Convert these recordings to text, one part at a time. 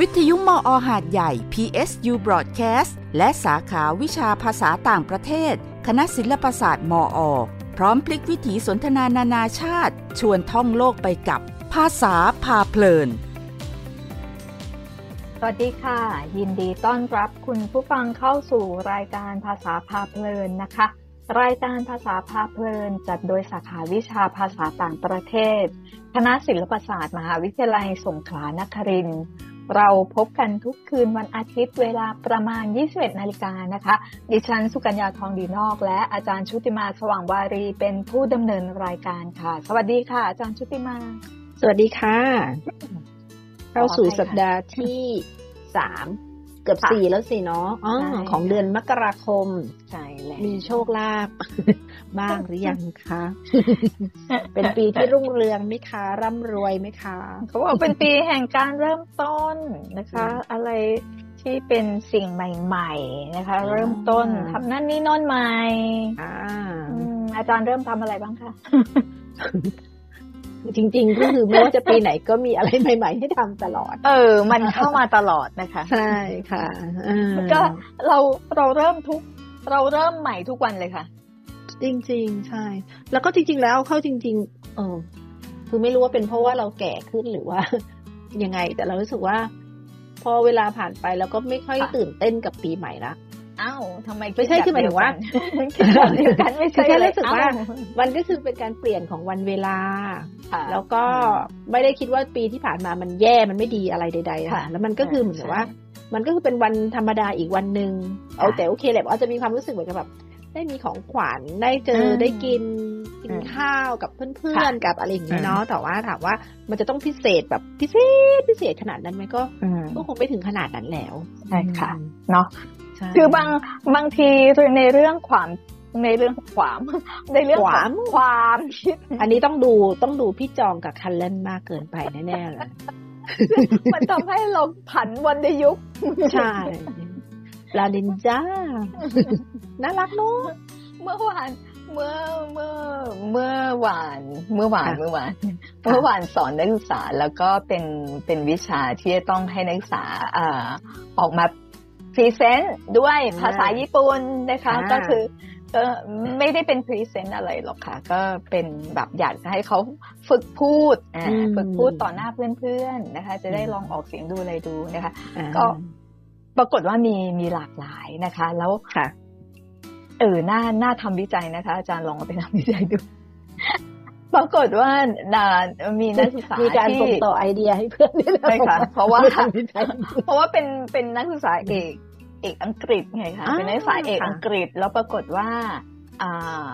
วิทยุมออหาดใหญ่ PSU Broadcast และสาขาวิชาภาษาต่างประเทศ คณะศิลปศาสตร์มอพร้อมพลิกวิถีสนทนานานาชาติ ชวนท่องโลกไปกับภาษาพาเพลิน สวัสดีค่ะ ยินดีต้อนรับคุณผู้ฟังเข้าสู่รายการภาษาพาเพลินนะคะ รายการภาษาพาเพลิน จัดโดยสาขาวิชาภาษาต่างประเทศ คณะศิลปศาสตร์ มหาวิทยาลัยสงขลานครินทร์ เราพบกันทุกคืนวันอาทิตย์เวลาประมาณ 21 นาฬิกานะคะ ดิฉันสุกัญญาทองดีนอก และอาจารย์ชุติมาสว่างวารีเป็นผู้ดำเนินรายการค่ะ สวัสดีค่ะ อาจารย์ชุติมา สวัสดีค่ะ เข้าสู่สัปดาห์ที่สามเกือบสี่แล้วสิเนาะอ๋อของเดือนมกราคม ใช่แล้วมีโชคลาภ บ้างหรือยังคะ เป็นปีที่รุ่งเรืองไหมคะร่ำรวยไหมคะเขาบอกเป็นปีแห่งการเริ่มต้นนะคะ อะไรที่เป็นสิ่งใหม่ ๆ นะคะ เริ่มต้นทำนั่นนี่นอนใหม่อ่าอืมอาจารย์เริ่มทำอะไรบ้างคะจริงๆก็คือไม่ว่าจะปีไหนก็มีอะไรใหม่ ๆ ให้ทำตลอด เออ มันเข้ามาตลอดนะคะ ใช่ค่ะอ่าก็เราเราเริ่มทุก เราเริ่มใหม่ทุกวันเลยค่ะ จริง ๆ ใช่ แล้วก็จริง ๆ แล้วเข้าจริง ๆ เออคือไม่รู้ว่าเป็นเพราะว่าเราแก่ขึ้นหรือว่า ยังไง แต่เรารู้สึกว่า พอเวลาผ่านไปแล้วก็ไม่ค่อยค่ะตื่นเต้นกับปีใหม่ละอ้าวทำไมไม่ใช่คือหมายถึงว่าคิดแบบเดียวกันไม่คือใช่แค่เลยรู้สึกว่ามันก็คือเป็นการเปลี่ยนของวันเวลาค่ะแล้วก็ไม่ได้คิดว่าปีที่ผ่านมามันแย่มันไม่ดีอะไรใดๆค่ะค่ะแล้วมันก็คือเหมือนกับว่า มันก็คือเป็นวันธรรมดาอีกวันหนึ่งเอาแต่โอเคแหละอาจจะมีความรู้สึกเหมือนกับแบบ ได้มีของขวัญได้เจออืมได้กินกินอืมข้าวกับเพื่อนค่ะๆกับอะไรอย่างเงี้ยอืมเนาะแต่ว่าถามว่ามันจะต้องพิเศษแบบพิเศษพิเศษขนาดนั้นไหมก็อืมก็คงไม่ถึงขนาดนั้นแล้วใช่ค่ะอืมเนาะใช่คือบางบางทีในเรื่องความในเรื่องความในเรื่องของความความคิด อันนี้ต้องดูต้องดูพี่จองกับคันเล่นมากเกินไปแน่ๆเลยมันทำให้เราผันวันในยุคใช่ ลาลินจ้า น่ารักเนาะเมื่อวานเมื่อเมื่อเมื่อวานเมื่อวานค่ะเมื่อวานค่ะเมื่อวานสอนนักศึกษาแล้วก็เป็นเป็นวิชาที่จะต้องให้นักศึกษาอ่าออกมาพรีเซนต์ด้วยภาษาญี่ปุ่นนะคะอ่าก็คือก็ไม่ได้เป็นพรีเซนต์อะไรหรอกค่ะ ก็เป็นแบบอยากจะให้เขาฝึกพูดอ่าฝึกพูดต่อหน้าเพื่อนๆนะคะ จะได้ลองออกเสียงดูอะไรดูนะคะอ่าก็ ปรากฏว่ามีมีหลากหลายนะคะ แล้วค่ะเออน่าน่าทำวิจัยนะคะ อาจารย์ลองเอาไปทำวิจัยดู ปรากฏว่านามีนักศึกษามีการที่ส่งต่อไอเดียให้เพื่อนด้วยนใช่ค่ะ เพราะว่าทำวิจัยเพราะว่าเป็นเป็นนักศึกษาเอกเอกอังกฤษไงคะอ่าเป็นนักศึกษาเอกค่ะอังกฤษ แล้วปรากฏว่า อ่า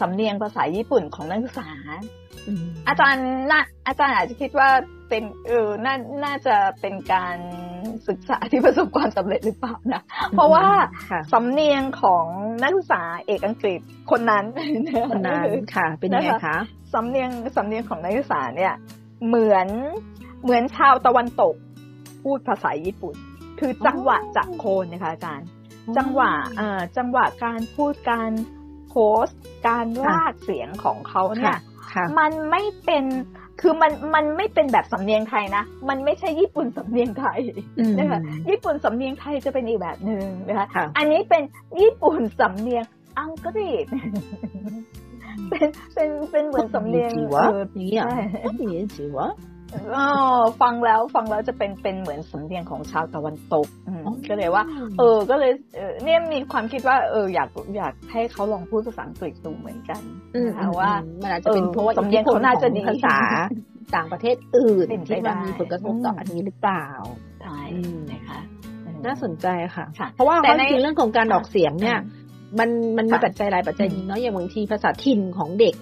สำเนียงภาษาญี่ปุ่นของนักศึกษา อาจารย์น่าอาจารย์อาจจะคิดว่า เป็นเออน่าน่าจะเป็นการศึกษาที่ประสบความสำเร็จหรือเปล่านะ เพราะว่าค่ะสำเนียงของนักศึกษาเอกอังกฤษคนนั้นคนนั้นค่ะ เป็นยังไงคะสำเนียงสำเนียงของนักศึกษาเนี่ย เหมือนเหมือนชาวตะวันตก พูดภาษาญี่ปุ่น คือจังหวะจากโคนนะคะอาจารย์ จังหวะเอ่อจังหวะการพูดการโพสต์การลากเสียงของเขาเนี่ยค่ะมันไม่เป็น คือมันมันไม่เป็นแบบสำเนียงไทยนะ มันไม่ใช่ญี่ปุ่นสำเนียงไทยอืมนะคะญี่ปุ่นสำเนียงไทยจะเป็นอีกแบบหนึ่งนะคะค่ะอันนี้เป็นญี่ปุ่นสำเนียงอังกฤษเป็นเป็นเป็นเหมือนสำเนียงจีเอวะออย่างเงี้ยใช่อย่างเงี้ยจีวะ อ๋อฟังแล้วฟังแล้วจะเป็นเป็นเหมือนสำเนียงของชาวตะวันตกอืมอ๋อก็เลยว่า เออ ก็เลยเออเนี่ยมีความคิดว่า เอออยากอยากให้เขาลองพูดภาษาอังกฤษดูเหมือนกันอืมนะคะว่ามันอาจจะเป็นเออเพราะว่าสำเนียงเขาน่าจะดีอิทธิพลของภาษาต่างประเทศอื่นเป็นไปที่มันได้มีผลกระทบต่ออันนี้หรือเปล่าใช่อืมนะคะเออน่าสนใจค่ะค่ะ เพราะว่าแต่ความในจริงเรื่องของการออกเสียงเนี่ย มันมันมีค่ะปัจจัยหลายปัจจัยจริงเนาะอย่างบางทีภาษาถิ่นของเด็ก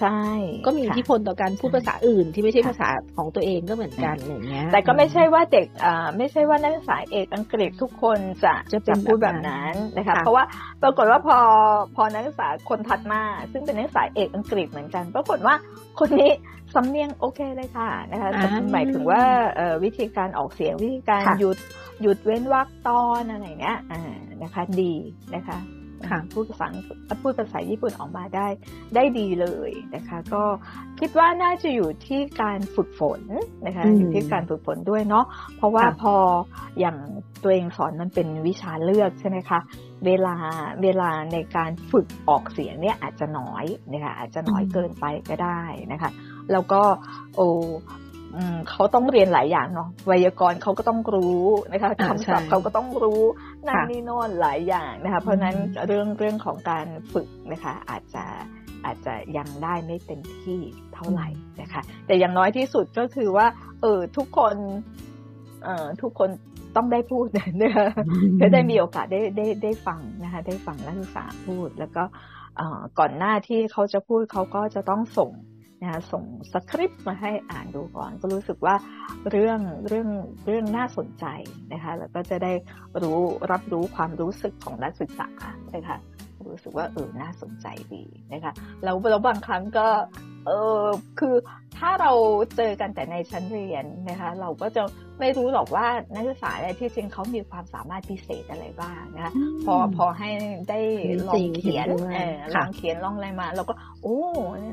ใช่ ก็มีอิทธิค่ะพลต่อการพูดภาษาอื่นที่ไม่ใช่ค่ะภาษาของตัวเองก็เหมือนกันอะไรอย่างเงี้ย แต่ก็ไม่ใช่ว่าเด็กอ่าไม่ใช่ว่านักศึกษาเอกอังกฤษทุกคนจะจะเป็นพูดแบแบบบนั้นั้นนนะคะค่ะเพราะว่าปรากฏว่าพอพอนักศึกษาคนถัดมา ซึ่งเป็นนักศึกษาเอกอังกฤษเหมือนกัน ปรากฏว่าคนนี้สำเนียงโอเคเลยค่ะนะคะแต่หมายถึงว่าเอ่อวิธีการออกเสียงวิธีการหยุดหยุดเว้นวรรคตอนอะไรเนี้ยอ่านะคะดีนะคะ พูดภาษาพูดภาษาญี่ปุ่นออกมาได้ ได้ดีเลยนะคะ ก็คิดว่าน่าจะอยู่ที่การฝึกฝนนะคะอยู่ที่การฝึกฝนด้วยเนาะเพราะว่าพออย่างตัวเองสอนมันเป็นวิชาเลือกใช่ไหมคะเวลาเวลาในการฝึกออกเสียงเนี่ยอาจจะน้อยนะคะอาจจะน้อยเกินไปก็ได้นะคะแล้วก็โอ เขาต้องเรียนหลายอย่างเนาะไวยากรณ์เขาก็ต้องรู้นะคะคำศัพท์เขาก็ต้องรู้นั่นนี่โน่นหลายอย่างนะคะ เพราะนั้นเรื่องเรื่องของการฝึกนะคะ อาจจะอาจจะยังได้ไม่เต็มที่เท่าไหร่นะคะ แต่อย่างน้อยที่สุดก็คือว่า เออทุกคนเอ่อทุกคนต้องได้พูดนะคะก็ได้มีโอกาสได้ได้ได้ฟังนะคะ ได้ฟังนักศึกษาพูด แล้วก็ก่อนหน้าที่เขาจะพูดเขาก็จะต้องส่ง นะส่งสคริปต์มาให้อ่านดูก่อน ก็รู้สึกว่าเรื่องเรื่องเรื่องน่าสนใจนะคะแล้วก็จะได้รู้รับรู้ความรู้สึกของนักศึกษานะคะ รู้สึกว่าเออน่าสนใจดีนะคะแล้วแล้วบางครั้งก็เออคือถ้าเราเจอกันแต่ในชั้นเรียนนะคะ เราก็จะไม่รู้หรอกว่านักศึกษาเนี่ยที่จริงเขามีความสามารถพิเศษอะไรบ้างนะคะพอพอให้ได้ลองเขียนเออลองเขียนลองอะไรมาเราก็ โอ้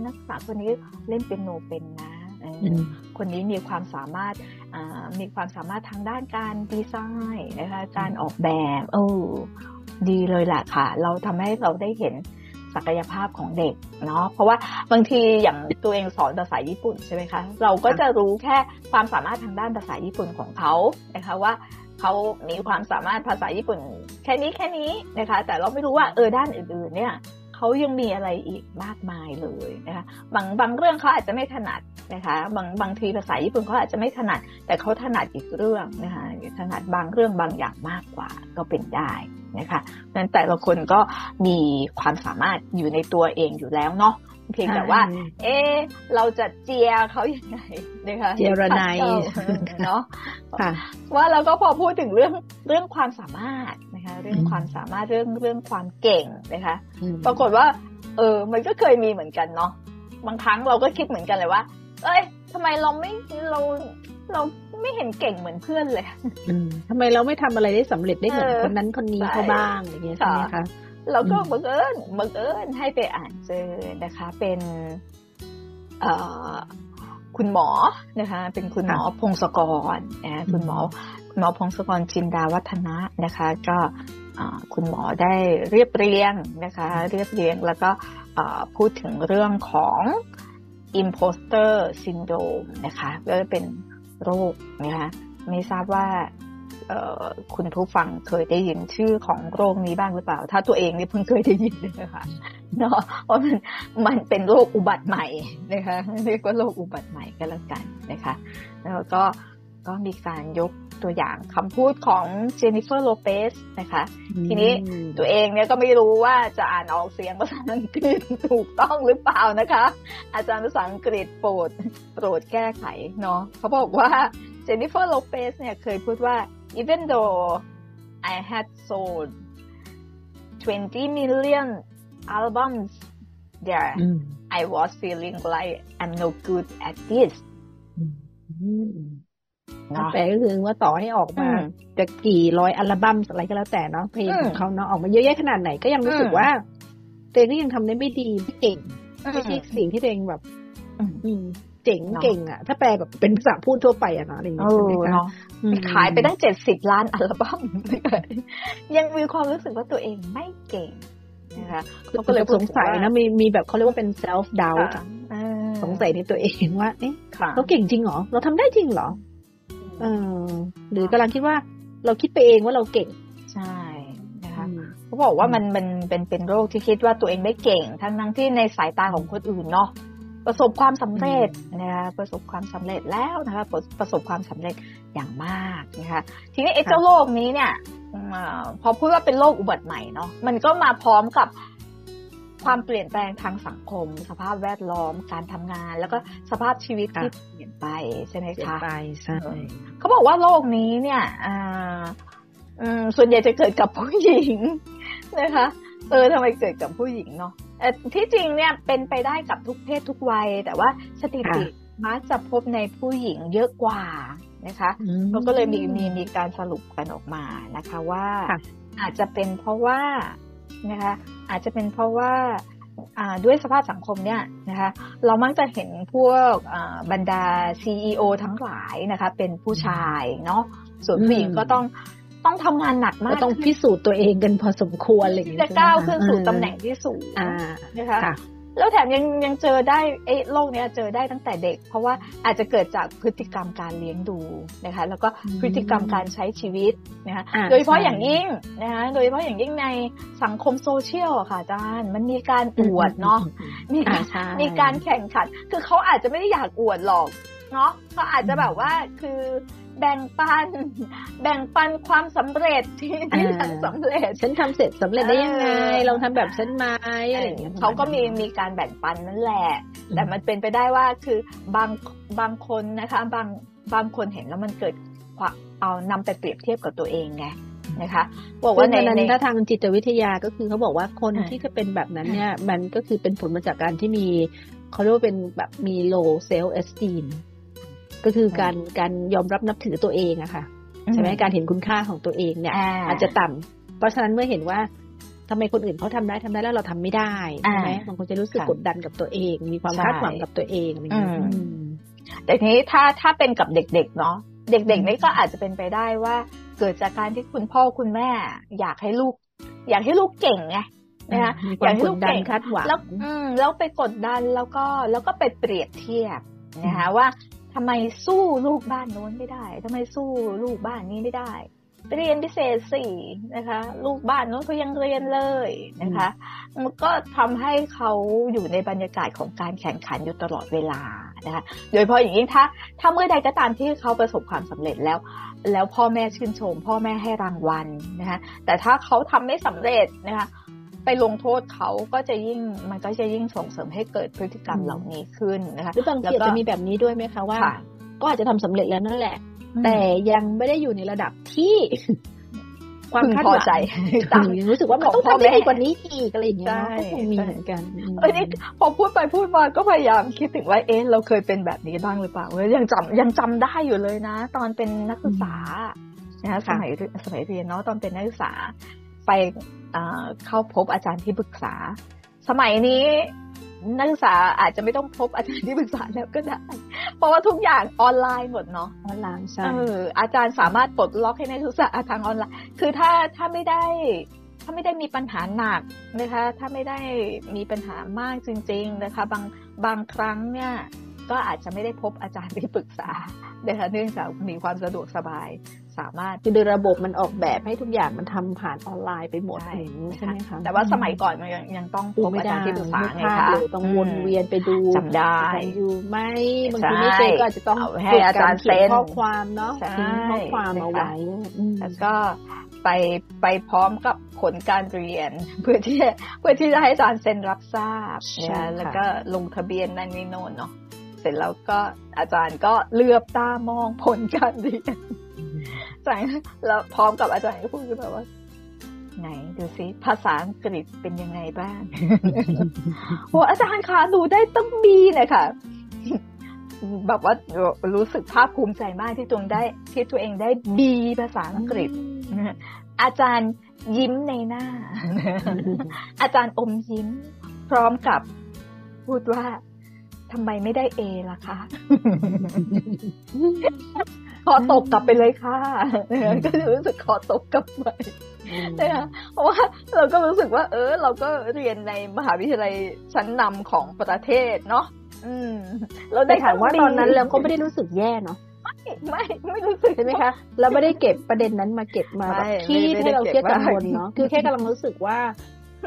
นักศึกษาคนนี้เล่นเป็นโนเป็นนะคนนี้มีความสามารถมีความสามารถทางด้านการดีไซน์นะคะการออกแบบ เออ ดีเลยแหละค่ะ เราทำให้เราได้เห็นศักยภาพของเด็กเนาะเพราะว่าบางทีอย่างตัวเองสอนภาษาญี่ปุ่นใช่ไหมคะเราก็จะรู้แค่ความสามารถทางด้านภาษาญี่ปุ่นของเขานะคะว่าเขามีความสามารถภาษาญี่ปุ่น แค่นี้แค่นี้นะคะ แต่เราไม่รู้ว่าเออด้านอื่นๆ เนี่ยเขายังมีอะไรอีกมากมายเลยนะคะบางบางเรื่องเขาอาจจะไม่ถนัดนะคะบางบางทีภาษาญี่ปุ่นเขาอาจจะไม่ถนัด แต่เขาถนัดอีกเรื่องนะคะถนัดบางเรื่องบางอย่างมากกว่าก็เป็นได้ นะคะนั้นแต่ละคนก็มีความสามารถอยู่ในตัวเองอยู่แล้วเนาะเพียงแต่ว่า เออเราจะเจียเขาอย่างไงนะคะเจียรนายเนาะว่าเราก็พอพูดถึงเรื่องเรื่องความสามารถนะคะ เรื่องความสามารถเรื่องเรื่องความเก่งนะคะ ปรากฏว่า เออ มันก็เคยมีเหมือนกันเนาะบางครั้งเราก็คิดเหมือนกันเลยว่า เอ้ยทำไมเราไม่เรา เราไม่เห็นเก่งเหมือนเพื่อนเลยทำไมเราไม่ทำอะไรได้สำเร็จได้เหมือนคนนั้นคนนี้เขาบ้างอย่างเงี้ยใช่ไหมคะแล้วก็บังเอิญบังเอิญให้ไปอ่านเจอนะคะ เป็นคุณหมอนะคะ เป็นคุณหมอพงศกรนะคุณหมอคุณหมอพงศกรจินดาวัฒนะนะคะ ก็คุณหมอได้เรียบเรียงนะคะ เรียบเรียงแล้วก็พูดถึงเรื่องของ imposter syndrome นะคะก็เป็น โรคนะคะไม่ทราบว่าคุณผู้ฟังเคยได้ยินชื่อของโรคนี้บ้างหรือเปล่า ถ้าตัวเองนี่เพิ่งเคยได้ยินเลยค่ะเนาะเพราะมันมันเป็นโรคอุบัติใหม่นะคะเรียกว่าโรคอุบัติใหม่ก็แล้วกันนะคะ แล้วก็ก็มีการยก ตัวอย่างคำพูดของเจนนิเฟอร์โลเปสนะคะ ทีนี้ตัวเองเนี่ยก็ไม่รู้ว่าจะอ่านออกเสียงภาษาอังกฤษถูกต้องหรือเปล่านะคะ อาจารย์ภาษาอังกฤษโปรดโปรดแก้ไขเนาะเขาบอกว่าเจนนิเฟอร์โลเปสเนี่ยเคยพูดว่า even though I had sold 20 million albums there, mm. I was feeling like I'm no good at this. แปลก็คือว่าต่อให้ออกมา จะกี่ร้อยอัลบั้มอะไรก็แล้วแต่เนาะเพลงของเขาเนาะออกมาเยอะแยะขนาดไหนก็ยังรู้สึกว่าตัวเองก็ยังทำได้ไม่ดีไม่เก่งไม่ใช่สิ่งที่ตัวเองแบบเจ๋งเก่งอะ ถ้าแปลแบบเป็นภาษาพูดทั่วไปอะเนาะอะไรอย่างเงี้ยใช่ไหมคะขายไปตั้งเจ็ดสิบล้านอัลบั้มยังมีความรู้สึกว่าตัวเองไม่เก่งนะคะก็เลยสงสัยนะมีมีแบบเขาเรียกว่าเป็น self doubt สงสัยในตัวเองว่า เอ๊ะเราเก่งจริงเหรอ เราทำได้จริงเหรอ เออหรือกำลังคิดว่าเราคิดไปเองว่าเราเก่ง ใช่นะคะเขาบอกว่ามันมันเป็นเป็นโรคที่คิดว่าตัวเองไม่เก่ง ทั้งทั้งที่ในสายตาของคนอื่นเนาะประสบความสำเร็จนะคะประสบความสำเร็จแล้วนะคะประสบความสำเร็จอย่างมากนะคะทีนี้ไอ้เจ้าโรคนี้เนี่ยพอพูดว่าเป็นโรคอุบัติใหม่เนาะมันก็มาพร้อมกับ ความเปลี่ยนแปลงทางสังคม สภาพแวดล้อมการทำงาน แล้วก็สภาพชีวิตที่เปลี่ยนไปใช่ไหมคะไปใช่เขาบอกว่าโรคนี้เนี่ยส่วนใหญ่จะเกิดกับผู้หญิงนะคะเออทำไมเกิดกับผู้หญิงเนาะที่จริงเนี่ยเป็นไปได้กับทุกเพศทุกวัย แต่ว่าสถิติมักจะพบในผู้หญิงเยอะกว่านะคะเราก็เลยมีมีมีการสรุปกันออกมานะคะว่าอาจจะเป็นเพราะว่า นะคะอาจจะเป็นเพราะว่าด้วยสภาพสังคมเนี่ยนะคะเรามักจะเห็นพวกบรรดา CEO ทั้งหลายนะคะเป็นผู้ชายเนาะส่วนผู้หญิงก็ต้องต้องทำงานหนักมากต้องพิสูจน์ตัวเองกันพอสมควรเลยจะก้าวขึ้นสู่ตำแหน่งที่สูงนะคะ แล้วแถมยังยังเจอได้ไอ้โรคเนี้ยเจอได้ตั้งแต่เด็ก เพราะว่าอาจจะเกิดจากพฤติกรรมการเลี้ยงดูนะคะ แล้วก็พฤติกรรมการใช้ชีวิตนะคะโดยเฉพาะอย่างยิ่งนะคะโดยเฉพาะอย่างยิ่งในสังคมโซเชียลค่ะอาจารย์มันมีการอวดเนาะมีมีการแข่งขัน คือเขาอาจจะไม่ได้อยากอวดหรอกเนาะเขาอาจจะแบบว่าคือ แบ่งปัน แบ่งปันความสำเร็จที่ที่ทำสำเร็จ ฉันทำเสร็จสำเร็จได้ยังไงลองทำแบบฉันไหมอะไรอย่างเงี้ยเขาก็มีมีการแบ่งปันนั่นแหละ แต่มันเป็นไปได้ว่าคือบางบางคนนะคะ บางบางคนเห็นแล้วมันเกิดเอานำไปเปรียบเทียบกับตัวเองไงนะคะบอกว่าในนั้นถ้าทางจิตวิทยาก็คือเขาบอกว่าคนที่จะเป็นแบบนั้นเนี่ย มันก็คือเป็นผลมาจากการที่มีเขาเรียกว่าเป็นแบบมี low self esteem ก็คือการการยอมรับนับถือตัวเองอะค่ะใช่ไหมการเห็นคุณค่าของตัวเองเนี่ย อาจจะต่ำเพราะฉะนั้นเมื่อเห็นว่าทำไมคนอื่นเขาทำได้ทำได้แล้วเราทำไม่ได้ใช่ไหมบางคนจะรู้สึกกดดันกับตัวเอง มีความคาดหวังกับตัวเองอะไรอย่างเงี้ยแต่ทีนี้ถ้าถ้าเป็นกับเด็กๆเนาะเด็กๆนี่ก็อาจจะเป็นไปได้ว่า เกิดจากการที่คุณพ่อคุณแม่ อยากให้ลูก อยากให้ลูกเก่งไงนะคะอยากให้ลูกเก่งคาดหวังแล้วอืมแล้วไปกดดันแล้วก็แล้วก็ไปเปรียบเทียบนะคะว่า ทำไมสู้ลูกบ้านโน้นไม่ได้ทำไมสู้ลูกบ้านนี้ไม่ได้เรียนพิเศษสี่นะคะ ลูกบ้านโน้นเขายังเรียนเลยนะคะมันก็ทำให้เขาอยู่ในบรรยากาศของการแข่งขันอยู่ตลอดเวลานะคะโดยเฉพาะอย่างยิ่งถ้า ถ้าเมื่อใดก็ตามที่เขาประสบความสำเร็จแล้ว แล้วพ่อแม่ชื่นชม พ่อแม่ให้รางวัลนะคะแต่ถ้าเขาทำไม่สำเร็จนะคะ ไปลงโทษเขาก็จะยิ่งมันก็จะยิ่งส่งเสริมให้เกิดพฤติกรรมเหล่านี้ขึ้นนะคะหรือบางทีจะมีแบบนี้ด้วยไหมคะว่า ก็อาจจะทำสำเร็จแล้วนั่นแหละ แต่ยังไม่ได้อยู่ในระดับที่ความคาดหวังใจต่างยังรู้สึกว่ามันต้องทำได้ดีกว่านี้อีกอะไรอย่างเงี้ยก็คงมีเหมือนกันเออนี่พอพูดไปพูดมาก็พยายามคิดถึงว่าเอ๊ะเราเคยเป็นแบบนี้บ้างหรือเปล่ายังจำยังจำได้อยู่เลยนะ ตอนเป็นนักศึกษานะสมัยสมัยเรียนเนาะตอนเป็นนักศึกษาไป เข้าพบอาจารย์ที่ปรึกษา สมัยนี้นักศึกษาอาจจะไม่ต้องพบอาจารย์ที่ปรึกษาแล้วก็ได้ เพราะว่าทุกอย่างออนไลน์หมดเนาะออนไลน์ใช่อาจารย์สามารถปลดล็อกให้นักศึกษาทางออนไลน์ คือถ้าถ้าไม่ได้ ถ้าไม่ได้มีปัญหาหนักนะคะ ถ้าไม่ได้มีปัญหามากจริง ๆนะคะ บางบางครั้งเนี่ยก็อาจจะไม่ได้พบอาจารย์ที่ปรึกษานะคะเนื่องจากมีความสะดวกสบาย สามารถคือโดยระบบมันออกแบบให้ทุกอย่างมันทำผ่านออนไลน์ไปหมดใช่ไหมคะแต่ว่าสมัยก่อนมันยังยังต้องพบอาจารย์ที่ปรึกษาไงคะต้องวนเวียนไปดูจำได้อยู่ไม่บางทีไม่เจอก็อาจจะต้องให้อาจารย์เซ็นข้อความเนาะทิ้งข้อความเอาไว้แล้วก็ไปไปพร้อมกับผลการเรียน เพื่อที่เพื่อที่จะให้อาจารย์เซ็นรับทราบนะแล้วก็ลงทะเบียนนั่นนี่โน่นเนาะเสร็จแล้วก็อาจารย์ก็เลือบตามองผลการเรียน จากแล้วพร้อมกับอาจารย์ก็พูดแบบว่า ไหนดูซิภาษาอังกฤษเป็นยังไงบ้างโอ้อาจารย์คะดูได้ต้องบีเลยค่ะแบบว่ารู้สึกภาคภูมิใจมากที่ตัวเองได้ที่ตัวเองได้บีภาษาอังกฤษอาจารย์ยิ้มในหน้า อาจารย์อมยิ้ม พร้อมกับพูดว่าทำไมไม่ได้เอล่ะคะ ขอตกกลับไปเลยค่ะก็จะรู้สึกขอตกกลับไปนะคะเพราะว่าเราก็รู้สึกว่า เออ เราก็เรียนในมหาวิทยาลัยชั้นนำของประเทศเนาะอืมเราได้ถามว่าตอนนั้นเราก็ไม่ได้รู้สึกแย่เนาะไม่ไม่รู้สึกใช่ไหมคะ เราไม่ได้เก็บประเด็นนั้นมาเก็บมาแบบที่ให้เราเทียบกังวลเนาะคือแค่กำลังรู้สึกว่า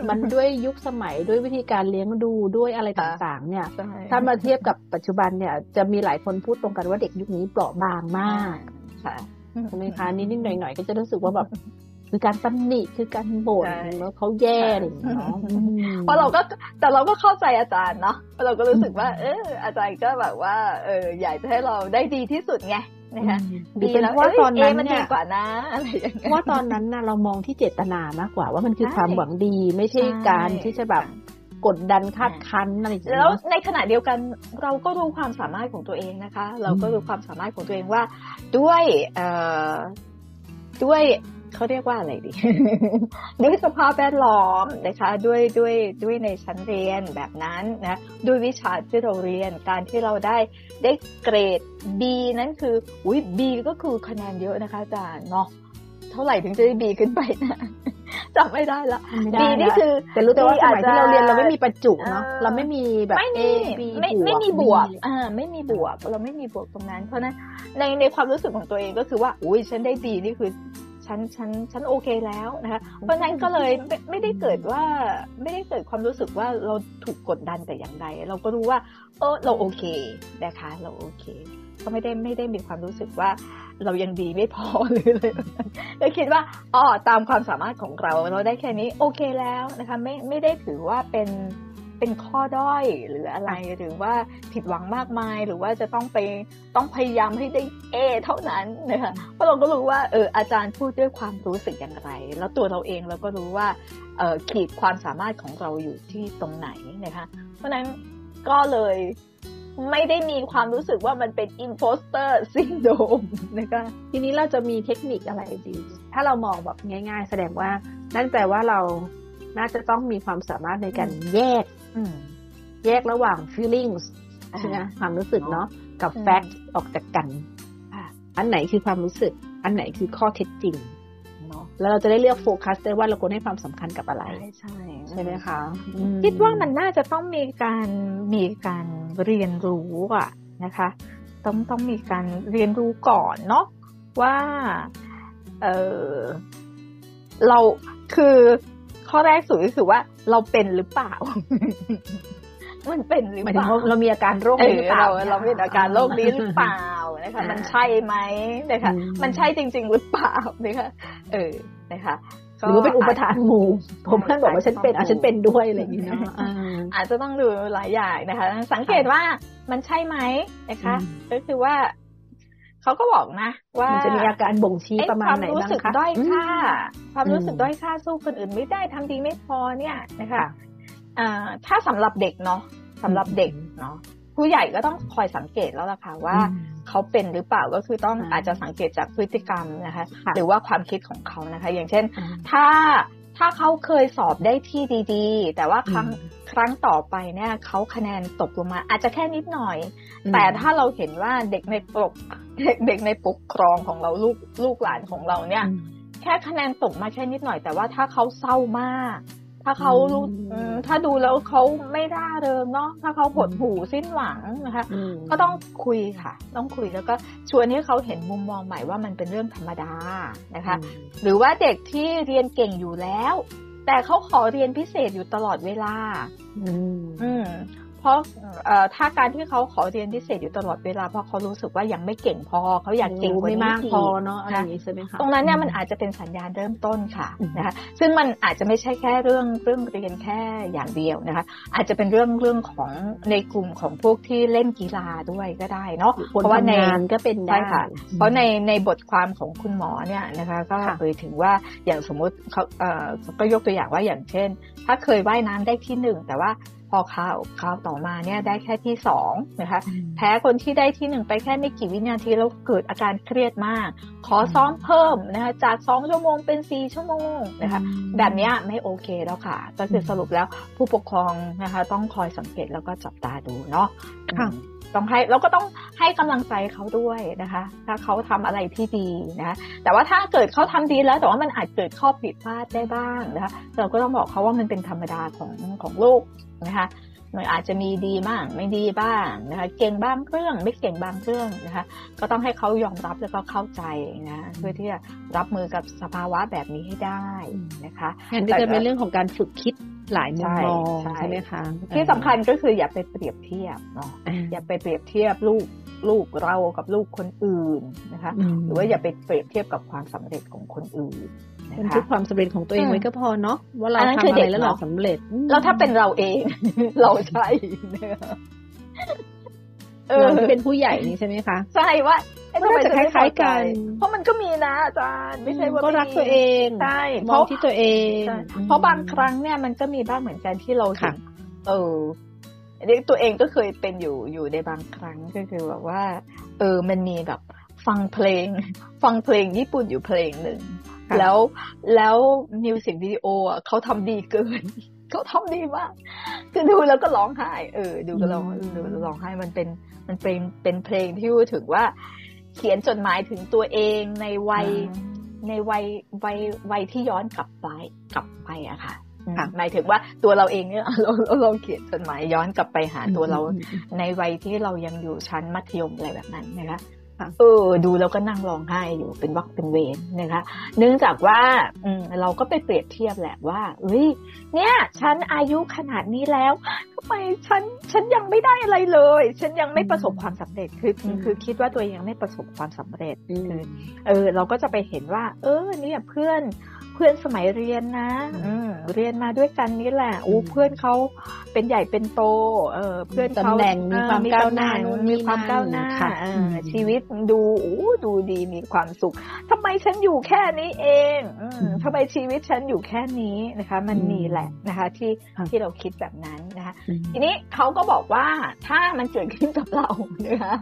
มันด้วยยุคสมัยด้วยวิธีการเลี้ยงดูด้วยอะไรต่างๆ เนี่ย ถ้ามาเทียบกับปัจจุบันเนี่ย จะมีหลายคนพูดตรงกันว่าเด็กยุคนี้เปราะบางมากค่ะใช่ไหมคะนิดๆหน่อยๆก็จะรู้สึกว่าแบบคือการตำหนิคือการบ่นแล้วเขาแย่อะไรอย่างเงี้ยเพราะเราก็แต่เราก็เข้าใจอาจารย์เนาะเราก็รู้สึกว่า เอออาจารย์ก็แบบว่า เอออยากจะให้เราได้ดีที่สุดไง นะคะดีแล้วว่าตอนนั้นเนี่ยกว่านะอะไรอย่างเงี้ยว่าตอนนั้นนะเรามองที่เจตนามากกว่าว่ามันคือความหวังดีไม่ใช่การที่จะแบบกดดันคาดคั้นอะไรอย่างเงี้ยแล้วในขณะเดียวกันเราก็รู้ความสามารถของตัวเองนะคะ เราก็รู้ความสามารถของตัวเองว่าด้วยเอ่อด้วย เขาเรียกว่าอะไรดี ด้วยสภาพแวดล้อมนะคะ ด้วยด้วยด้วยในชั้นเรียนแบบนั้นนะด้วยวิชาที่เราเรียนการที่เราได้ได้เกรด B นั้นคืออุ้ย B ก็คือคะแนนเยอะนะคะอาจารย์เนาะเท่าไหร่ถึงจะได้ B ขึ้นไปนะจำไม่ได้ละ B นี่คือแต่รู้แต่ว่าสมัยที่เราเรียนเราไม่มีประจุเนาะเราไม่มีแบบไม่ A มี B ไม่ไม่มีบวกอ่าไม่มีบวก เราไม่มีบวกตรงนั้น เพราะนั้นในในความรู้สึกของตัวเองก็คือว่าอุ้ยฉันได้ดีนี่คือ ฉันฉันฉันโอเคแล้วนะคะเพราะนั้นก็เลยไม่ไม่ได้เกิดว่าไม่ได้เกิดความรู้สึกว่าเราถูกกดดันแต่อย่างใด เราก็รู้ว่าเออเราโอเคนะคะเราโอเค ก็ไม่ได้ไม่ได้มีความรู้สึกว่าเรายังดีไม่พอหรืออะไรแบบนั้นก็คิดว่าอ๋อตามความสามารถของเราเราได้แค่นี้โอเคแล้วนะคะไม่ไม่ได้ถือว่าเป็น เป็นข้อด้อยหรืออะไรหรือว่าผิดหวังมากมายหรือว่าจะต้องไปต้องพยายามให้ได้เอเท่านั้นนะคะเพราะเราก็รู้ว่าเอออาจารย์พูดด้วยความรู้สึกอย่างไร แล้วตัวเราเองเราก็รู้ว่าเออขีดความสามารถของเราอยู่ที่ตรงไหนนะคะเพราะนั้นก็เลยไม่ได้มีความรู้สึกว่ามันเป็น imposter syndrome นะคะทีนี้เราจะมีเทคนิคอะไรดี ถ้าเรามองแบบง่าย ๆ แสดงว่านั่นแปลว่าเรา น่าจะต้องมีความสามารถในการแยกอืมแยกระหว่าง feelings อ่าใช่ไหมความรู้สึกเนาะกับอืม fact ออกจากกันค่ะอันไหนคือความรู้สึก อันไหนคือข้อเท็จจริงเนาะแล้วเราจะได้เลือกโฟกัสได้ว่าเราควรให้ความสำคัญกับอะไร ใช่ใช่ใช่ไหมคะอืคิดว่ามันน่าจะต้องมีการมีการเรียนรู้อะนะคะ ต้องต้องมีการเรียนรู้ก่อนเนาะว่าเออเราคือ ข้อแรกสุดก็คือว่าเราเป็นหรือเปล่า มันเป็นหรือหมายเปถึงล่าว่าเรามีอาการโรคเอนี้หรือเปล่าเราเราเป็นอาการโรคนี้หรือเปล่านะคะมันใช่ไหมนะคะอืมมันใช่จริง ๆ หรือเปล่านะคะเออนะคะหรือว่าเป็นอุปทานหมู่ผมเพื่อนบอกว่าฉันเป็นอะฉันเป็นด้วยอะไรอย่างเงี้ยเนาะอ่าอาจจะต้องดูหลายอย่างนะคะ สังเกตว่ามันใช่ไหมนะคะอืมก็คือว่า เขาก็บอกนะ ว่ามันจะมีอาการบ่งชี้ไอ้ประมาณความไหนรู้บ้างสึกคะด้อยค่าอืมความรู้สึกอืมด้อยค่าสู้คนอื่นไม่ได้ทำดีไม่พอเนี่ยนะคะค่ะอ่าถ้าสำหรับเด็กเนาะสำหรับเด็กเนาะผู้ใหญ่ก็ต้องคอยสังเกตแล้วล่ะค่ะว่าอืมเขาเป็นหรือเปล่าก็คือต้องอ่าอาจจะสังเกตจากพฤติกรรมนะคะค่ะหรือว่าความคิดของเขานะคะ อย่างเช่นอ่าถ้า ถ้าเขาเคยสอบได้ที่ดีๆ แต่ว่าครั้งอืมครั้งต่อไปเนี่ยเขาคะแนนตกลงมา อาจจะแค่นิดหน่อยอืมแต่ถ้าเราเห็นว่าเด็กในปกเด็กเด็กในปกครองของเราลูกลูกหลานของเราเนี่ย แค่คะแนนตกมาแค่นิดหน่อย แต่ว่าถ้าเขาเศร้ามาก ถ้าเขารู้อืมอืมถ้าดูแล้วเขาไม่ร่าเริงเนาะถ้าเขาหดหู่สิ้นหวังนะคะอืมก็ต้องคุยค่ะ ต้องคุยแล้วก็ชวนให้เขาเห็นมุมมองใหม่ว่ามันเป็นเรื่องธรรมดานะคะ หรือว่าเด็กที่เรียนเก่งอยู่แล้ว แต่เขาขอเรียนพิเศษอยู่ตลอดเวลา อืมอืม เพราะถ้าการที่เขาขอเรียนพิเศษอยู่ตลอดเวลาเพราะเขารู้สึกว่ายังไม่เก่งพอเขาอยากเก่งกว่านี้มากพอเนาะอะไรอย่างงี้ใช่ไหมคะตรงนั้นเนี่ยมันอาจจะเป็นสัญญาณเริ่มต้นค่ะนะคะซึ่งมันอาจจะไม่ใช่แค่เรื่องเรื่องเรียนแค่อย่างเดียวนะคะ อาจจะเป็นเรื่องเรื่องของในกลุ่มของพวกที่เล่นกีฬาด้วยก็ได้เนาะเพราะว่าในก็เป็นได้ค่ะ เพราะในในบทความของคุณหมอเนี่ยนะคะก็เอ่ยถึงว่าอย่างสมมุติเขาเอ่อก็ยกตัวอย่างว่าอย่างเช่น ถ้าเคยว่ายน้ำได้ที่หนึ่งแต่ว่า อคราวคราวต่อมาเนี่ยได้แค่ที่สองนะคะแพ้คนที่ได้ที่หนึ่งไปแค่ไม่กี่วินาทีแล้วเกิดอาการเครียดมาก ขอซ้อมเพิ่มนะคะจากสองชั่วโมงเป็นสี่ชั่วโมงนะคะแบบเนี้ยไม่โอเคแล้วค่ะ ก็คือสรุปแล้วผู้ปกครองนะคะ ต้องคอยสังเกตแล้วก็จับตาดูเนาะค่ะอืมต้องให้แล้วก็ต้องให้กำลังใจเขาด้วยนะคะ ถ้าเขาทำอะไรที่ดีนะคะแต่ว่าถ้าเกิดเขาทำดีแล้วแต่ว่ามันอาจเกิดข้อผิดพลาดได้บ้างนะคะเราก็ต้องบอกเขาว่ามันเป็นธรรมดาของของลูกนะคะมันอาจจะมีดีบ้าง ไม่ดีบ้างนะคะเก่งบางเรื่อง ไม่เก่งบางเรื่องนะคะก็ต้องให้เขายอมรับแล้วก็เข้าใจนะเพื่อที่จะรับมือกับสภาวะแบบนี้ให้ได้นะคะงั้นก็จะเป็นเรื่องของการฝึกคิดหลายมุมมองใช่ใช่ใช่ไหมคะที่สำคัญก็คืออย่าไปเปรียบเทียบเนาะอ่าอย่าไปเปรียบเทียบลูกลูกเรากับลูกคนอื่นนะคะมหรือว่าอย่าไปเปรียบเทียบกับความสำเร็จของคนอื่นนะ บันคะทึกความสำเร็จของตัวเองอืมไว้ก็พอเนาะว่าเราอันนั้นทำคืออะเด็ไรกแล้วเราเนาะสำเร็จอืมแล้วถ้าเป็นเราเอง เราใช่นะคะเออเราที่เป็นผู้ใหญ่นี่ใช่ไหมคะใช่ว่าเอ๊ะก็น่าจะทำไมคล้ายๆกัน เพราะมันก็มีนะอาจารย์ไม่ใช่ว่าก็ไม่รักมีตัวเองใช่มเพองราะที่ตัวเองใช่อืมเพราะบางครั้งเนี่ยมันก็มีบ้างเหมือนกันที่เราเห็นค่ะเอออันนี้ตัวเองก็เคยเป็นอยู่อยู่ในบางครั้งก็คือแบบว่า เออมันมีแบบฟังเพลง ฟังเพลงญี่ปุ่นอยู่เพลงหนึ่ง แล้วแล้วมิวสิกวิดีโออะเขาทำดีเกินเขาทำดีมากคือดูแล้วก็ร้องไห้ เออ ดูก็ร้องดูแล้วร้องไห้มันเป็นมันเป็นเป็นเพลงที่พูดถึงว่า เขียนจดหมายถึงตัวเองในวัยในวัยวัยวัยที่ย้อนกลับไปกลับไปอะค่ะหมายถึงว่าตัวเราเองเนี่ยเราเราเราเขียนจดหมายย้อนกลับไปหาตัวเราในวัยที่เรายังอยู่ชั้นมัธยมอะไรแบบนั้นนะคะ เออ ดูแล้วก็นั่งร้องไห้อยู่เป็นวักเป็นเวรนะคะ เนื่องจากว่าอืเราก็ไปเปรียบเทียบแหละว่าเฮ้ยเนี่ย ฉันอายุขนาดนี้แล้ว ไมฉันฉันยังไม่ได้อะไรเลย ฉันยังไม่ประสบความสำเร็จคือคือคิดว่าตัวเองยังไม่ประสบความสำเร็จเออ เราก็จะไปเห็นว่า เออเนี่ยเพื่อนเพื่อนสมัยเรียนนะอืเรียนมาด้วยกันนี่แหละอู้เพื่อนเขาเป็นใหญ่เป็นโต เออเพื่อนเขาตำแหน่งมีความก้าวหน้ามีความก้าวหน้าชีวิตดูอู้ดูดีมีความสุขทำไมฉันอยู่แค่นี้เองอทำไมชีวิตฉันอยู่แค่นี้นะคะ มันมีแหละนะคะ ที่ที่เราคิดแบบนั้น นะคะทีนี้เขาก็บอกว่าถ้ามันเกิดขึ้นกับเรานะคะ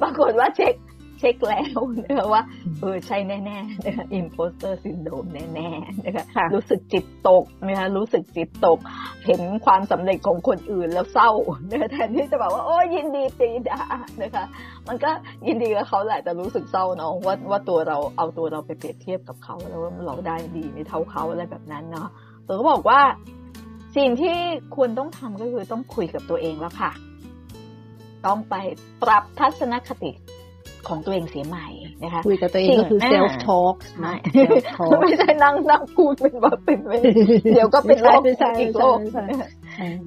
ปรากฏว่าเช็คเช็คแล้วนะคะว่าเออใช่แน่ๆนะคะ imposter syndrome แน่ๆนะคะรู้สึกจิตตกนะคะรู้สึกจิตตก เห็นความสำเร็จของคนอื่นแล้วเศร้านะคะแทนที่จะบอกว่าโอ้ยินดีตีดานะคะ มันก็ยินดีกับเขาแหละแต่รู้สึกเศร้าเนาะว่าว่าตัวเราเอาตัวเราไปเปรียบเทียบกับเขาแล้วเราได้ดีไม่เท่าเขาอะไรแบบนั้นเนาะเราก็บอกว่า สิ่งที่ควรต้องทำก็คือต้องคุยกับตัวเองแล้วค่ะ ต้องไปปรับทัศนคติของตัวเองเสียใหม่นะคะคุยกับตัวเองก็คือ self talk ไม่ไม่ใช่นั่งนั่งพูดเป็นว่าเป็นเวเดี๋ยวก็เป็นโลกอีกโลก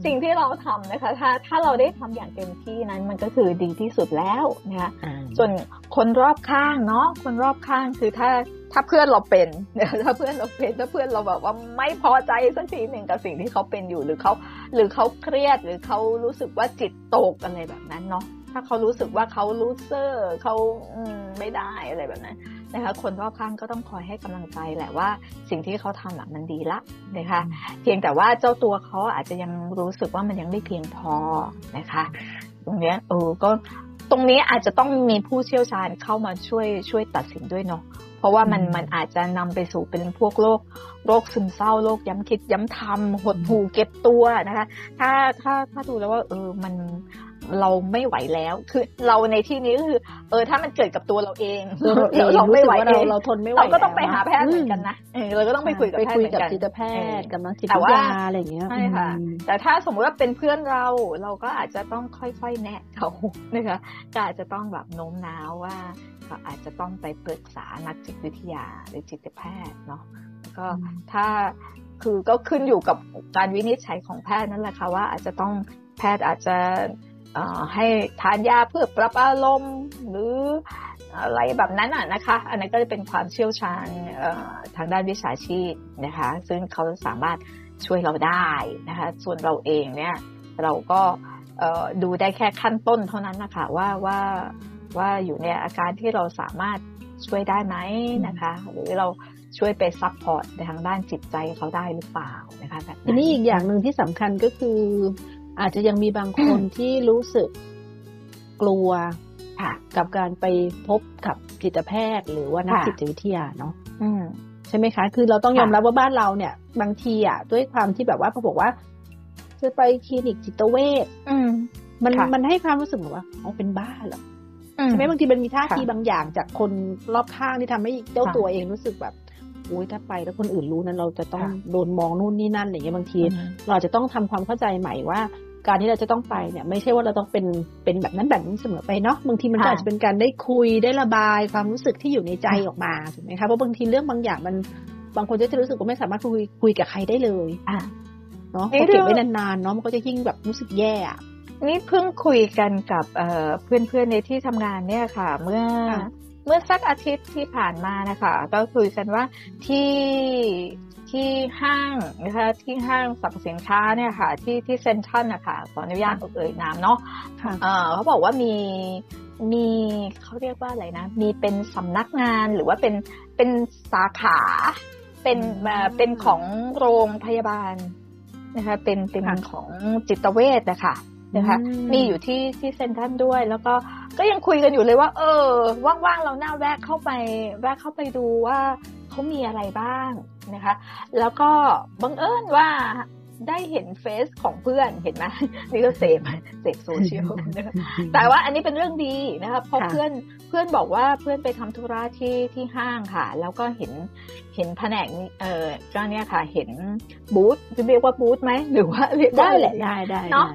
สิ่งที่เราทำนะคะ ถ้าถ้าเราได้ทำอย่างเต็มที่นั้นมันก็คือดีที่สุดแล้วนะคะส่วนคนรอบข้างเนาะคนรอบข้างคือถ้า ถ้าเพื่อนเราเป็นถ้าเพื่อนเราเป็น ถ้าเพื่อนเราแบบว่าไม่พอใจสักทีหนึ่งกับสิ่งที่เขาเป็นอยู่หรือเขาหรือเขาเครียดหรือเขารู้สึกว่าจิตตกอะไรแบบนั้นเนาะถ้าเขารู้สึกว่าเขาลูเซอร์เขาไม่ได้อะไรแบบนั้นนะคะคนรอบข้างก็ต้องคอยให้กำลังใจแหละว่าสิ่งที่เขาทำมันดีละนะคะเพียงแต่ว่าเจ้าตัวเขาอาจจะยังรู้สึกว่ามันยังไม่เพียงพอนะคะ ตรงนี้เออก็ตรงนี้อาจจะต้องมีผู้เชี่ยวชาญเข้ามาช่วยช่วยตัดสินด้วยเนาะเพราะว่ามันมันอาจจะนำไปสู่เป็นพวกโรคโรคซึมเศร้าโรคย้ำคิดย้ำทำหดหู่เก็บตัวนะคะ ถ้าถ้าถ้าดูแล้วว่า เออมัน เราไม่ไหวแล้ว คือเราในที่นี้ก็คือ เออ ถ้ามันเกิดกับตัวเราเองเราเราไม่ไหวเองเราทนไม่ไหวเราก็ต้องไปหาแพทย์เหมือนกันนะเออเราก็ต้องไปคุยกับแพทย์เหมือนกันจิตแพทย์กับนักจิตวิทยาอะไรอย่างเงี้ยใช่ค่ะ แต่ถ้าสมมติว่าเป็นเพื่อนเราเราก็อาจจะต้องค่อยๆแนะเขานะคะก็อาจจะต้องแบบโน้มน้าวว่าก็อาจจะต้องไปปรึกษานักจิตวิทยาหรือจิตแพทย์เนาะก็ถ้าคือก็ขึ้นอยู่กับการวินิจฉัยของแพทย์นั่นแหละค่ะว่าอาจจะต้องแพทย์อาจจะ ให้ทานยาเพื่อปรับอารมณ์หรืออะไรแบบนั้นอะนะคะ อันนั้นก็จะเป็นความเชี่ยวชาญทางด้านวิชาชีพนะคะ ซึ่งเขาสามารถช่วยเราได้นะคะ ส่วนเราเองเนี่ยเราก็ดูได้แค่ขั้นต้นเท่านั้นนะคะว่าว่าว่าอยู่ในอาการที่เราสามารถช่วยได้ไหมนะคะ หรือเราช่วยไป support ในทางด้านจิตใจเขาได้หรือเปล่านะคะแบบทีนี้อีกอย่างหนึ่งที่สำคัญก็คือ อาจจะยังมีบางคนที่รู้สึกกลัวค่ะ กับการไปพบกับจิตแพทย์ หรือว่านักจิตวิทยาเนาะใช่ไหมคะ คือเราต้องยอมรับว่าบ้านเราเนี่ย บางทีอะด้วยความที่แบบว่าเขาบอกว่าจะไปคลินิกจิตเวชมันมันให้ความรู้สึกแบบว่าเขาเป็นบ้าเหรอใช่ไหมบางทีมันมีท่าทีบางอย่างจากคนรอบข้างที่ทำให้เจ้าตัวเองรู้สึกแบบอุ้ยถ้าไปแล้วคนอื่นรู้นั้นเราจะต้องโดนมองนู่นนี่นั่นอะไรเงี้ยบางที เราจะต้องทำความเข้าใจใหม่ว่า การที่เราจะต้องไปเนี่ยไม่ใช่ว่าเราต้องเป็นเป็นแบบนั้นแบบนี้เสมอไปเนาะบางทีมันอาจจะเป็นการได้คุยได้ระบายความรู้สึกที่อยู่ในใจออกมาถูกไหมคะเพราะบางทีเรื่องบางอย่างมันบางคนจะรู้สึกว่าไม่สามารถคุยคุยกับใครได้เลยอะเนาะพอเก็บไว้นานๆเนาะมันก็จะยิ่งแบบรู้สึกแย่นี่เพิ่งคุยกันกับเพื่อนๆในที่ทำงานเนี่ยค่ะ เมื่อเมื่อสักอาทิตย์ที่ผ่านมานะคะ ก็คุยกันว่าที่ ที่ห้างนะคะที่ห้างสรรพสินค้าเนี่ยค่ะ ที่ที่เซ็นทรัลนะคะขออนุญาตเอ่ยนามเนาะเขาบอกว่ามีมีเขาเรียกว่าอะไรนะ มีเป็นสำนักงานหรือว่าเป็นเป็นสาขาเป็นเป็นของโรงพยาบาลนะคะเป็นเป็นของจิตเวชนะคะ นะคะมีอยู่ที่ที่เซนทันด้วย แล้วก็ก็ยังคุยกันอยู่เลยว่า เออ ว่างๆเราหน้าแวะเข้าไป แวะเข้าไปดูว่าเขามีอะไรบ้างนะคะ แล้วก็บังเอิญว่า ได้เห็นเฟซของเพื่อนเห็นไหมนี่ก็เสพเสพโซเชียลนะคะแต่ว่าอันนี้เป็นเรื่องดีนะคะเพราะเพื่อนเพื่อนบอกว่าเพื่อนไปทำธุระที่ที่ห้างค่ะ แล้วก็เห็นเห็นแผนกเอ่อก็เนี่ยค่ะ เห็นบูธจะเรียกว่าบูธไหมหรือว่าเรียกได้แหละได้ได้เนาะ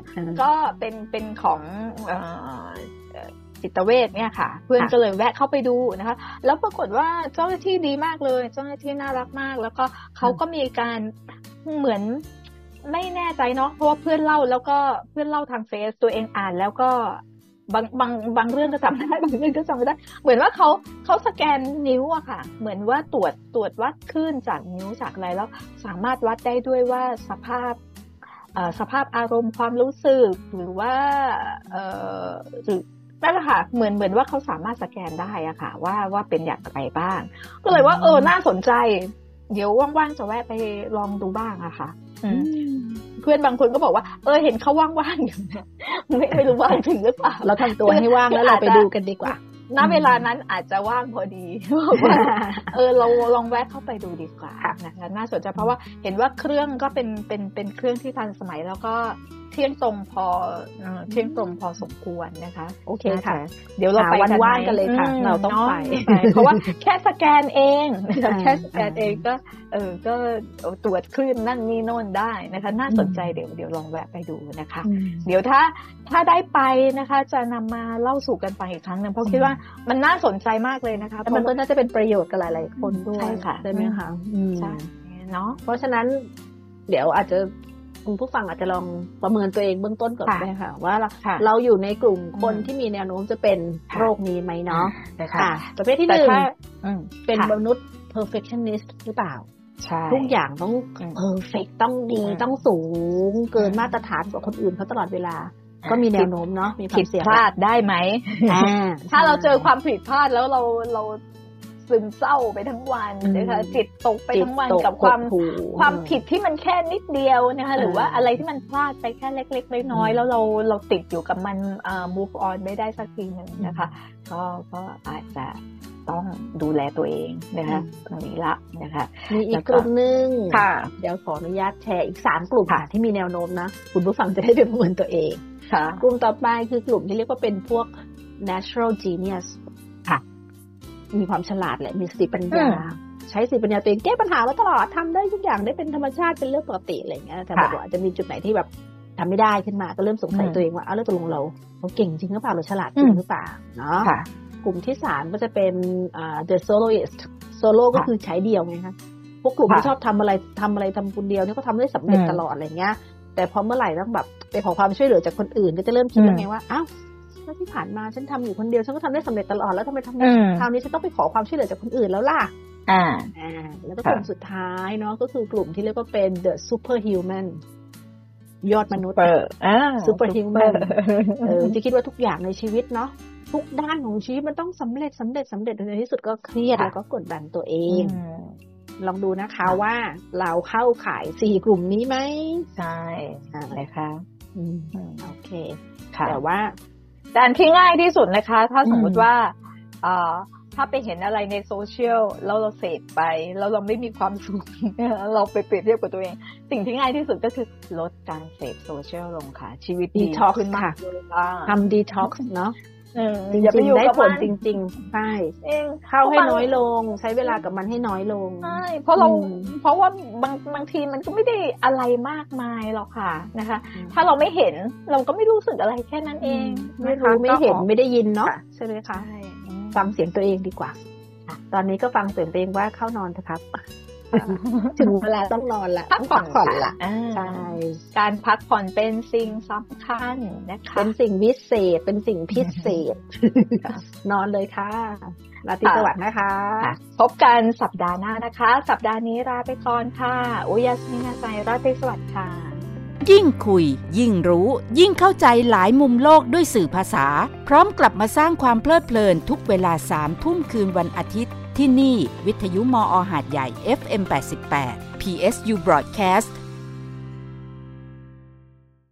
ก็เป็นเป็นของเอ่อจิตเวชเนี่ยค่ะ เพื่อนก็เลยแวะเข้าไปดูนะคะ แล้วปรากฏว่าเจ้าหน้าที่ดีมากเลย เจ้าหน้าที่น่ารักมาก แล้วก็เขาก็มีการเหมือน ไม่แน่ใจเนาะเพราะว่าเพื่อนเล่าแล้วก็เพื่อนเล่าทางเฟซตัวเองอ่านแล้วก็บางบางบางเรื่องก็จำได้บางเรื่องก็จำไม่ได้ เหมือนว่าเขาเขาสแกนนิ้วอะค่ะ เหมือนว่าตรวจตรวจวัดคลื่นจากนิ้วจากอะไรแล้ว สามารถวัดได้ด้วยว่าสภาพสภาพอารมณ์ความรู้สึกหรือว่าหรือนั่นแหละค่ะเหมือนเหมือนว่าเขาสามารถสแกนได้อะค่ะ ว่าว่าเป็นอย่างไรบ้าง ก็เลยว่าเออน่าสนใจ เดี๋ยวว่างๆจะแวะไปลองดูบ้างอะค่ะเพื่อนบางคนก็บอกว่า เออเห็นเขาว่างๆอยู่นะไม่ไม่รู้ว่างถึงหรือเปล่าเราทำตัวให้ว่างแล้วเราไปดูกันดีกว่าณเวลานั้นอาจจะว่างพอดี เออเราลองแวะเข้าไปดูดีกว่านะคะน่าสนใจเพราะว่าเห็นว่าเครื่องก็เป็นเป็นเป็นเครื่องที่ทันสมัยแล้วก็ เที่ยงตรงพอเที่ยงตรงพอสมควรนะคะ โอเคค่ะ เดี๋ยวเราไปวันว่างกันเลยค่ะ เราต้องไป เพราะว่าแค่สแกนเองแค่สแกนเองก็เออก็ตรวจคลื่นนั่นนี่โน่นได้นะคะ น่าสนใจเดี๋ยวเดี๋ยวลองแวะไปดูนะคะ เดี๋ยวถ้าถ้าได้ไปนะคะ จะนำมาเล่าสู่กันไปอีกครั้งหนึ่งเพราะคิดว่ามันน่าสนใจมากเลยนะคะมันก็น่าจะเป็นประโยชน์กับหลาย ๆ คนด้วยใช่ค่ะใช่ไหมคะใช่เนาะเพราะฉะนั้นเดี๋ยวอาจจะ คุณผู้ฟังอาจจะลองประเมินตัวเองเบื้องต้นก่อนได้ค่ะ ว่าเราอยู่ในกลุ่มคนที่มีแนวโน้มจะเป็นโรคนี้ไหมเนาะค่ะประเภทที่หนึ่งเป็นมนุษย์ perfectionist หรือเปล่าทุกอย่างต้อง perfect ต้องดีต้องสูง เกินมาตรฐานกว่าคนอื่นเขาตลอดเวลา ก็มีแนวโน้มเนาะมีผิดพลาดได้ไหมถ้าเราเจอความผิดพลาดแล้วเราเรา ซึมเศร้าไปทั้งวันนะคะจิตตกไปทั้งวันกับความความผิดที่มันแค่นิดเดียวนะคะหรือว่าอะไรที่มันพลาดไปแค่เล็ก ๆ น้อยๆแล้วเราเราติดอยู่กับมัน move on ไม่ได้สักทีหนึ่งนะคะ ก็ก็อาจจะต้องดูแลตัวเองนะคะตรงนี้ละนะคะมีอีกกลุ่มหนึ่งค่ะเดี๋ยวขออนุญาตแชร์อีกสามกลุ่มค่ะที่มีแนวโน้มนะคุณผู้ฟังจะได้เป็นประเมินตัวเองค่ะกลุ่มต่อไปคือกลุ่มที่เรียกว่าเป็นพวก natural genius มีความฉลาดแหละมีสติปัญญา ใช้สติปัญญาตัวเองแก้ปัญหามาตลอดทำได้ทุกอย่างได้เป็นธรรมชาติเป็นเรื่องปกติอะไรเงี้ยแต่แบบว่าจะมีจุดไหนที่แบบทำไม่ได้ขึ้นมาก็เริ่มสงสัยตัวเองว่าเอาแล้วตกลงเราเราเก่งจริงหรือเปล่าเราฉลาดจริงหรือเปล่าเนาะกลุ่มที่สามก็จะเป็นอ่า the soloist solo ก็คือใช้เดียวไงคะพวกกลุ่มที่ชอบทำอะไรทำอะไรทำคนเดียวนี่ก็ทำได้สำเร็จตลอดอะไรเงี้ย แต่พอเมื่อไหร่ต้องแบบไปขอความช่วยเหลือจากคนอื่นก็จะเริ่มคิดยังไงว่าอ้าว แล้วที่ผ่านมาฉันทำอยู่คนเดียวฉันก็ทำได้สำเร็จตลอดแล้วทำไมทำไมคราวนี้ฉันต้องไปขอความช่วยเหลือจากคนอื่นแล้วล่ะ อ่า อ่า แล้วก็กลุ่มสุดท้ายเนาะก็คือกลุ่มที่เรียกว่าเป็น the superhuman ยอดมนุษย์อ่า superhuman เออจะคิดว่าทุกอย่างในชีวิตเนาะทุกด้านของชีวิตมันต้องสำเร็จสำเร็จสำเร็จในที่สุดก็เครียดแล้วก็กดดันตัวเอง ลองดูนะคะว่าเราเข้าขายสี่กลุ่มนี้ไหมใช่ใช่ค่ะโอเค แต่ว่า แต่อันที่ง่ายที่สุดนะคะ ถ้าสมมติว่าถ้าไปเห็นอะไรในโซเชียลแล้วเราเสพไป แล้วเราไม่มีความสุขเราไปเปรียบเทียบกับตัวเอง สิ่งที่ง่ายที่สุดก็คือลดการเสพโซเชียลลงค่ะ ชีวิตดีขึ้นมากทำดีท็อกซ์เนาะ อย่าไปอยู่ได้ผลจริง ๆ ใช่เข้าให้น้อยลง ใช้เวลากับมันให้น้อยลงใช่เพราะเราเพราะว่าบางบางทีมันก็ไม่ได้อะไรมากมายหรอกค่ะนะคะ ถ้าเราไม่เห็นเราก็ไม่รู้สึกอะไรแค่นั้นเอง ไม่รู้ไม่เห็นไม่ได้ยินเนาะใช่ไหมคะฟังเสียงตัวเองดีกว่า ตอนนี้ก็ฟังเสียงตัวเองว่าเข้านอนเถอะครับ ถึงเวลาต้องนอนละพักผ่อนก่อนละใช่การพักผ่อนเป็นสิ่งสำคัญนะคะเป็นสิ่งวิเศษเป็นสิ่งพิเศษ นอนเลยค่ะราตรีสวัสดิ์นะคะ พบกันสัปดาห์หน้านะคะ สัปดาห์นี้ลาไปก่อนค่ะอุยาสมินาใจราตรีสวัสดิ์ค่ะ ยิ่งคุย ยิ่งรู้ ยิ่งเข้าใจหลายมุมโลกด้วยสื่อภาษา พร้อมกลับมาสร้างความเพลิดเพลินทุกเวลาสามทุ่มคืนวันอาทิตย์ ที่นี่วิทยุมออหาดใหญ่ FM 88 PSU Broadcast